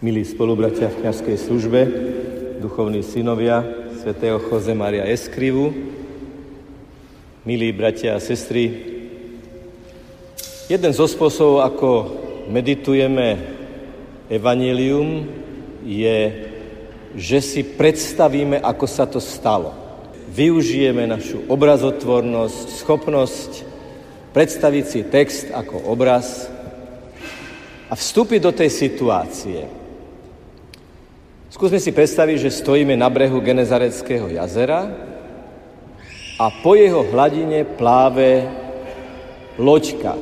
Milí spolubratia v kniazkej službe, duchovní synovia svätého Jose Maria Eskrivu, milí bratia a sestry, jeden zo spôsobov, ako meditujeme evanelium, je, že si predstavíme, ako sa to stalo. Využijeme našu obrazotvornosť, schopnosť predstaviť si text ako obraz a vstúpiť do tej situácie. Skúsme si predstaviť, že stojíme na brehu Genezareckého jazera a po jeho hladine pláve loďka.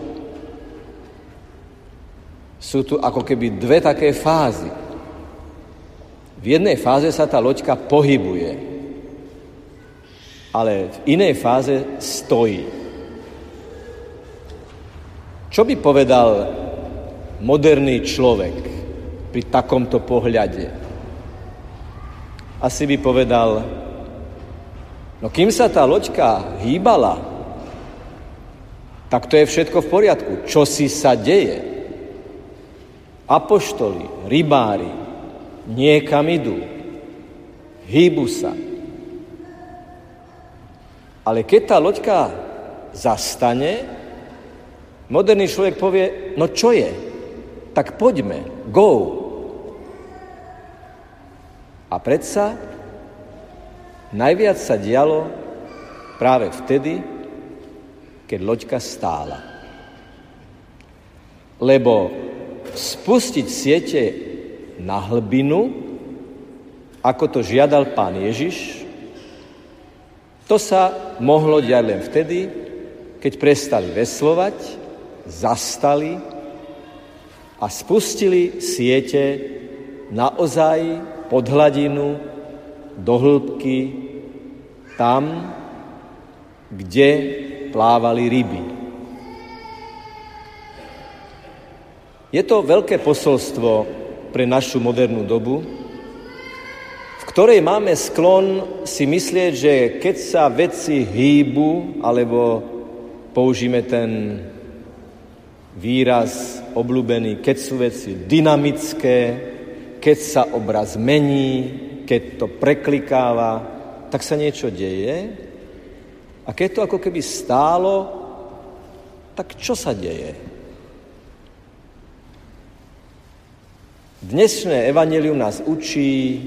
Sú tu ako keby dve také fázy. V jednej fáze sa tá loďka pohybuje, ale v inej fáze stojí. Čo by povedal moderný človek pri takomto pohľade? Asi by povedal, no kým sa tá loďka hýbala, tak to je všetko v poriadku. Čo si sa deje? Apoštoli, rybári, niekam idú, hýbu sa. Ale keď tá loďka zastane, moderný človek povie, no čo je? Tak poďme, go. A predsa najviac sa dialo práve vtedy, keď loďka stála. Lebo spustiť siete na hlbinu, ako to žiadal pán Ježiš, to sa mohlo diať len vtedy, keď prestali veslovať, zastali a spustili siete naozaj pod hladinu, do hĺbky, tam, kde plávali ryby. Je to veľké posolstvo pre našu modernú dobu, v ktorej máme sklon si myslieť, že keď sa veci hýbu, alebo použijeme ten výraz obľúbený, keď sú veci dynamické, keď sa obraz mení, keď to preklikáva, tak sa niečo deje. A keď to ako keby stálo, tak čo sa deje? Dnešné evanelium nás učí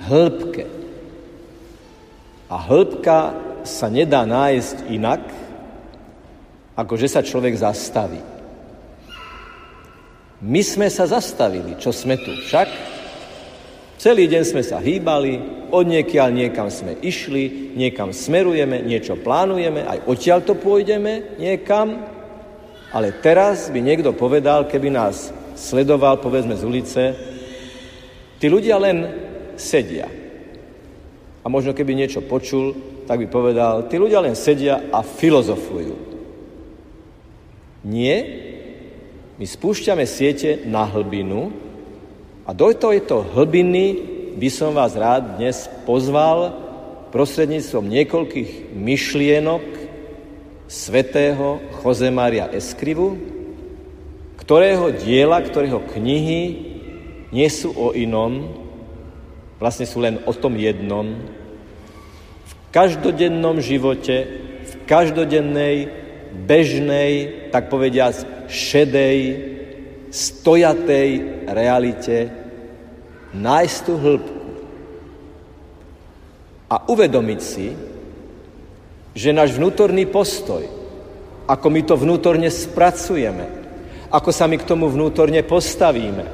hĺbke. A hĺbka sa nedá nájsť inak, ako že sa človek zastaví. My sme sa zastavili, čo sme tu však. Celý deň sme sa hýbali, od niekiaľ niekam sme išli, niekam smerujeme, niečo plánujeme, aj odtiaľ to pôjdeme niekam. Ale teraz by niekto povedal, keby nás sledoval, povedzme z ulice, tí ľudia len sedia. A možno keby niečo počul, tak by povedal, tí ľudia len sedia a filozofujú. Nie, my spúšťame siete na hlbinu a do tejto hlbiny by som vás rád dnes pozval prostredníctvom niekoľkých myšlienok svetého Maria Eskrivu, ktorého diela, ktorého knihy nie sú o inom, vlastne sú len o tom jednom. V každodennom živote, v každodennej, bežnej, tak povediať, šedej, stojatej realite nájsť tú hĺbku a uvedomiť si, že náš vnútorný postoj, ako my to vnútorne spracujeme, ako sa my k tomu vnútorne postavíme,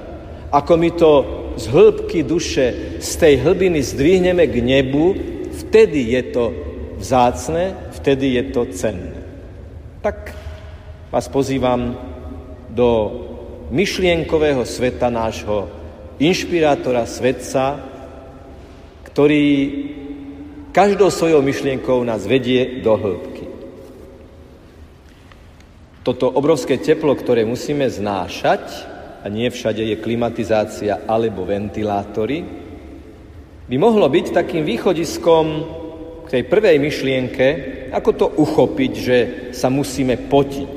ako my to z hĺbky duše, z tej hlbiny zdvihneme k nebu, vtedy je to vzácne, vtedy je to cenné. Tak vás pozývam do myšlienkového sveta nášho inšpirátora, svetca, ktorý každou svojou myšlienkou nás vedie do hĺbky. Toto obrovské teplo, ktoré musíme znášať, a nie všade je klimatizácia alebo ventilátory, by mohlo byť takým východiskom k tej prvej myšlienke, ako to uchopiť, že sa musíme potiť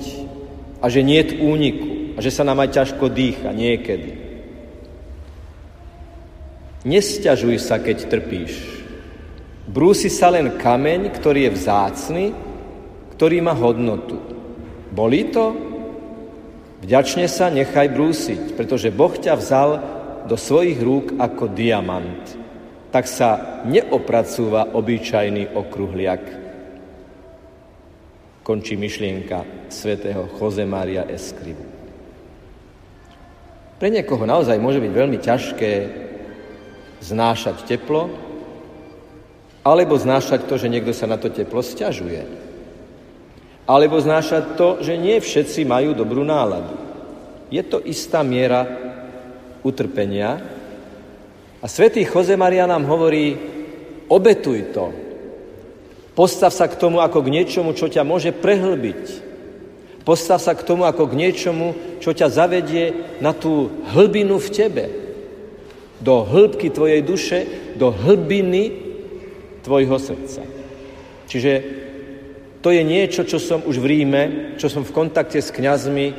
a že nie je úniku a že sa nám aj ťažko dýcha niekedy. Nesťažuj sa, keď trpíš. Brúsi sa len kameň, ktorý je vzácny, ktorý má hodnotu. Bolí to? Vďačne sa nechaj brúsiť, pretože Boh ťa vzal do svojich rúk ako diamant. Tak sa neopracúva obyčajný okruhliak. Končí myšlienka svätého Maria Escribu. Pre niekoho naozaj môže byť veľmi ťažké znášať teplo, alebo znášať to, že niekto sa na to teplo stiažuje. Alebo znášať to, že nie všetci majú dobrú náladu. Je to istá miera utrpenia. A svätý Maria nám hovorí, obetuj to. Postav sa k tomu ako k niečomu, čo ťa môže prehlbiť. Postav sa k tomu ako k niečomu, čo ťa zavedie na tú hlbinu v tebe do hĺbky tvojej duše, do hlbiny tvojho srdca. Čiže to je niečo, čo som už v Ríme, čo som v kontakte s kňazmi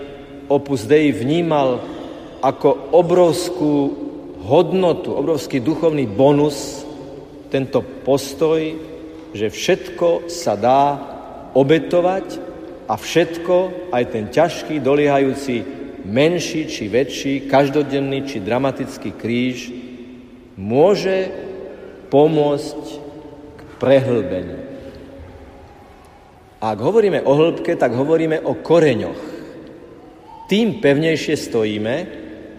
Opus Dei vnímal ako obrovskú hodnotu, obrovský duchovný bonus, tento postoj, že všetko sa dá obetovať a všetko, aj ten ťažký, doliehajúci menší či väčší, každodenný či dramatický kríž môže pomôcť k prehlbeniu. A ak hovoríme o hĺbke, tak hovoríme o koreňoch. Tým pevnejšie stojíme,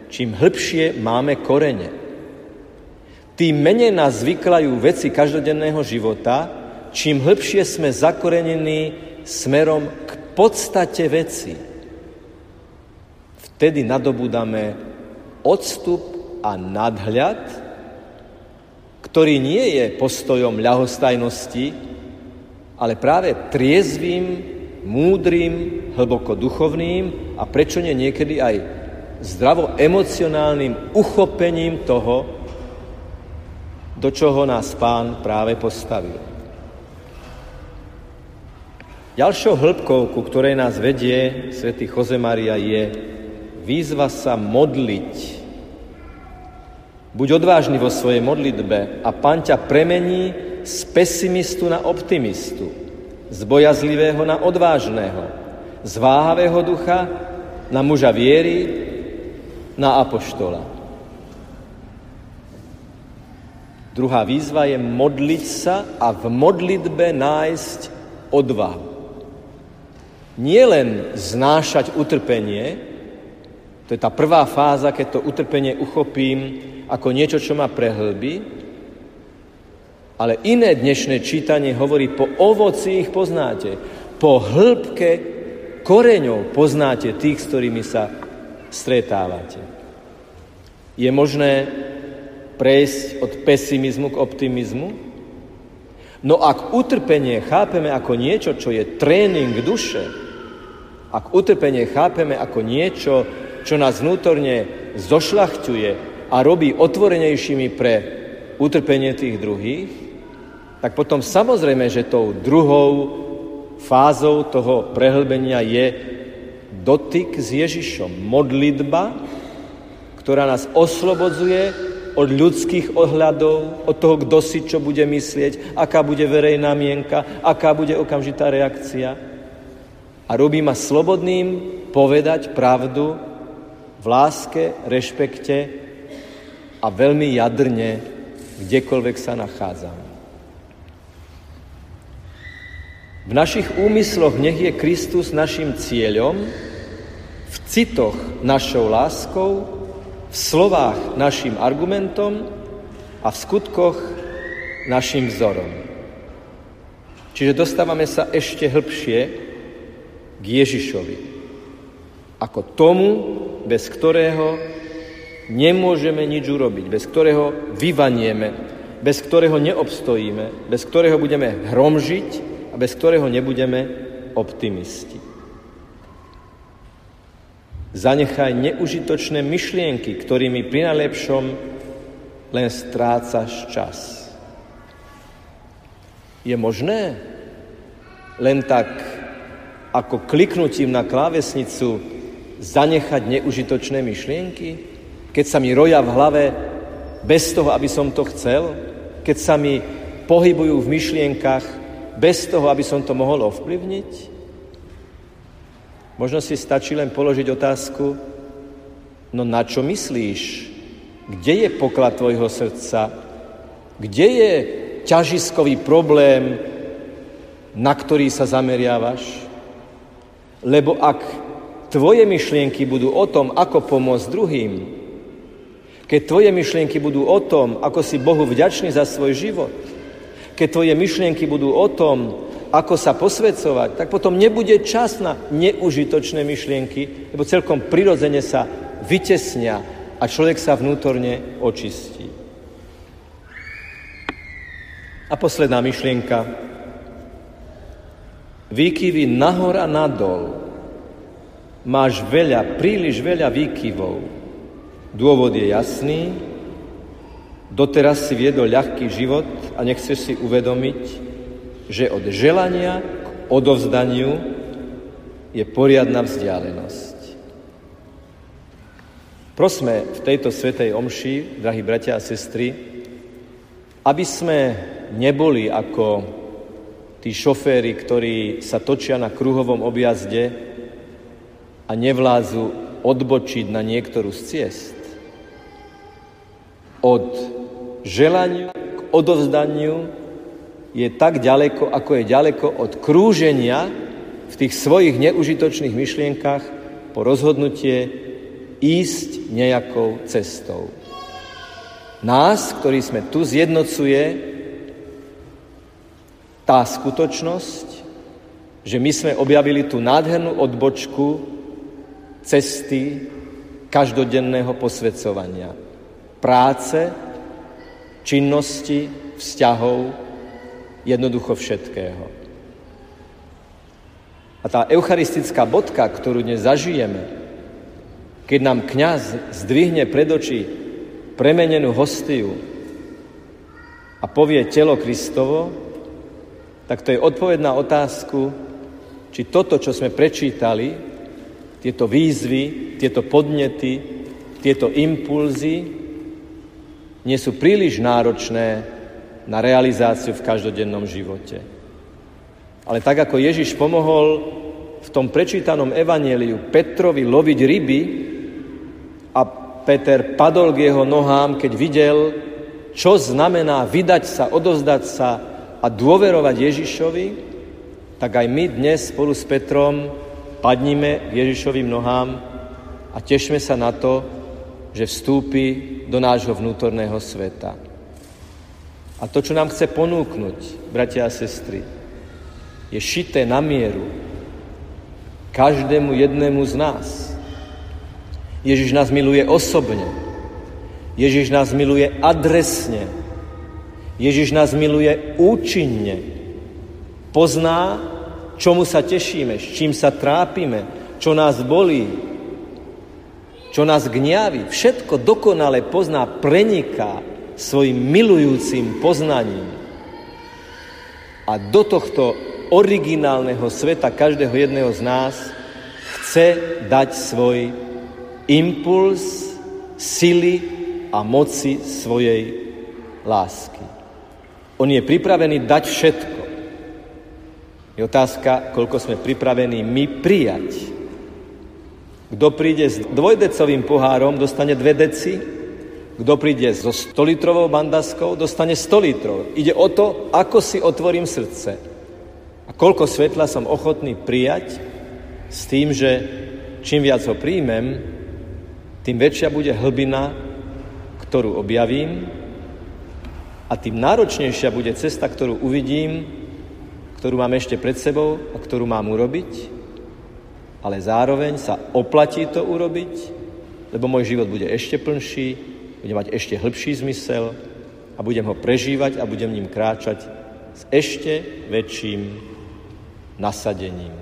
čím hĺbšie máme korene. Tým menej nás zvyklajú veci každodenného života, čím hĺbšie sme zakorenení smerom k podstate veci vtedy nadobúdame odstup a nadhľad, ktorý nie je postojom ľahostajnosti, ale práve triezvým, múdrym, hlboko duchovným a prečo nie niekedy aj zdravo emocionálnym uchopením toho, do čoho nás pán práve postavil. Ďalšou hĺbkou, ku ktorej nás vedie svätý Maria, je výzva sa modliť. Buď odvážny vo svojej modlitbe a Pán ťa premení z pesimistu na optimistu, z bojazlivého na odvážneho, z váhavého ducha na muža viery, na apoštola. Druhá výzva je modliť sa a v modlitbe nájsť odvahu. Nie len znášať utrpenie, to je tá prvá fáza, keď to utrpenie uchopím ako niečo, čo ma prehlbí. Ale iné dnešné čítanie hovorí, po ovoci ich poznáte. Po hĺbke koreňov poznáte tých, s ktorými sa stretávate. Je možné prejsť od pesimizmu k optimizmu? No ak utrpenie chápeme ako niečo, čo je tréning duše, ak utrpenie chápeme ako niečo, čo nás vnútorne zošľachťuje a robí otvorenejšími pre utrpenie tých druhých, tak potom samozrejme, že tou druhou fázou toho prehlbenia je dotyk s Ježišom. Modlitba, ktorá nás oslobodzuje od ľudských ohľadov, od toho, kto si čo bude myslieť, aká bude verejná mienka, aká bude okamžitá reakcia. A robí ma slobodným povedať pravdu v láske, rešpekte a veľmi jadrne, kdekoľvek sa nachádzam. V našich úmysloch nech je Kristus našim cieľom, v citoch našou láskou, v slovách našim argumentom a v skutkoch našim vzorom. Čiže dostávame sa ešte hĺbšie k Ježišovi. Ako tomu, bez ktorého nemôžeme nič urobiť, bez ktorého vyvanieme, bez ktorého neobstojíme, bez ktorého budeme hromžiť a bez ktorého nebudeme optimisti. Zanechaj neužitočné myšlienky, ktorými pri najlepšom len strácaš čas. Je možné len tak ako kliknutím na klávesnicu zanechať neužitočné myšlienky? Keď sa mi roja v hlave bez toho, aby som to chcel, keď sa mi pohybujú v myšlienkach, bez toho, aby som to mohol ovplyvniť? Možno si stačí len položiť otázku, no na čo myslíš? Kde je poklad tvojho srdca? Kde je ťažiskový problém, na ktorý sa zameriavaš? Lebo ak tvoje myšlienky budú o tom, ako pomôcť druhým, keď tvoje myšlienky budú o tom, ako si Bohu vďačný za svoj život, keď tvoje myšlienky budú o tom, ako sa posvedcovať, tak potom nebude čas na neužitočné myšlienky, lebo celkom prirodzene sa vytesnia a človek sa vnútorne očistí. A posledná myšlienka. Výkyvy nahor a nadol. Máš veľa, príliš veľa výkyvov. Dôvod je jasný. Doteraz si viedol ľahký život a nechceš si uvedomiť, že od želania k odovzdaniu je poriadna vzdialenosť. Prosme v tejto svetej omši, drahí bratia a sestry, aby sme neboli ako tí šoféry, ktorí sa točia na kruhovom objazde a nevlázu odbočiť na niektorú z ciest. Od želaniu k odovzdaniu je tak ďaleko, ako je ďaleko od krúženia v tých svojich neužitočných myšlienkach po rozhodnutie ísť nejakou cestou. Nás, ktorí sme tu, zjednocuje tá skutočnosť, že my sme objavili tú nádhernú odbočku cesty každodenného posvedcovania. Práce, činnosti, vzťahov, jednoducho všetkého. A tá eucharistická bodka, ktorú dnes zažijeme, keď nám kňaz zdvihne pred oči premenenú hostiu a povie telo Kristovo, tak to je odpoveď na otázku, či toto, čo sme prečítali, tieto výzvy, tieto podnety, tieto impulzy, nie sú príliš náročné na realizáciu v každodennom živote. Ale tak ako Ježiš pomohol v tom prečítanom evaneliu Petrovi loviť ryby a Peter padol k jeho nohám, keď videl, čo znamená vydať sa, odozdať sa a dôverovať Ježišovi, tak aj my dnes spolu s Petrom padníme k Ježišovým nohám a tešme sa na to, že vstúpi do nášho vnútorného sveta. A to, čo nám chce ponúknuť, bratia a sestry, je šité na mieru každému jednému z nás. Ježiš nás miluje osobne. Ježiš nás miluje adresne. Ježiš nás miluje účinne. Pozná, čomu sa tešíme, s čím sa trápime, čo nás bolí, čo nás gňaví. Všetko dokonale pozná, preniká svojim milujúcim poznaním. A do tohto originálneho sveta každého jedného z nás chce dať svoj impuls, sily a moci svojej lásky. On je pripravený dať všetko. Je otázka, koľko sme pripravení my prijať. Kto príde s dvojdecovým pohárom, dostane dve deci, kto príde so 100-litrovou bandaskou, dostane 100 litrov. Ide o to, ako si otvorím srdce. A koľko svetla som ochotný prijať s tým, že čím viac ho príjmem, tým väčšia bude hlbina, ktorú objavím a tým náročnejšia bude cesta, ktorú uvidím, ktorú mám ešte pred sebou a ktorú mám urobiť, ale zároveň sa oplatí to urobiť, lebo môj život bude ešte plnší, bude mať ešte hĺbší zmysel a budem ho prežívať a budem ním kráčať s ešte väčším nasadením.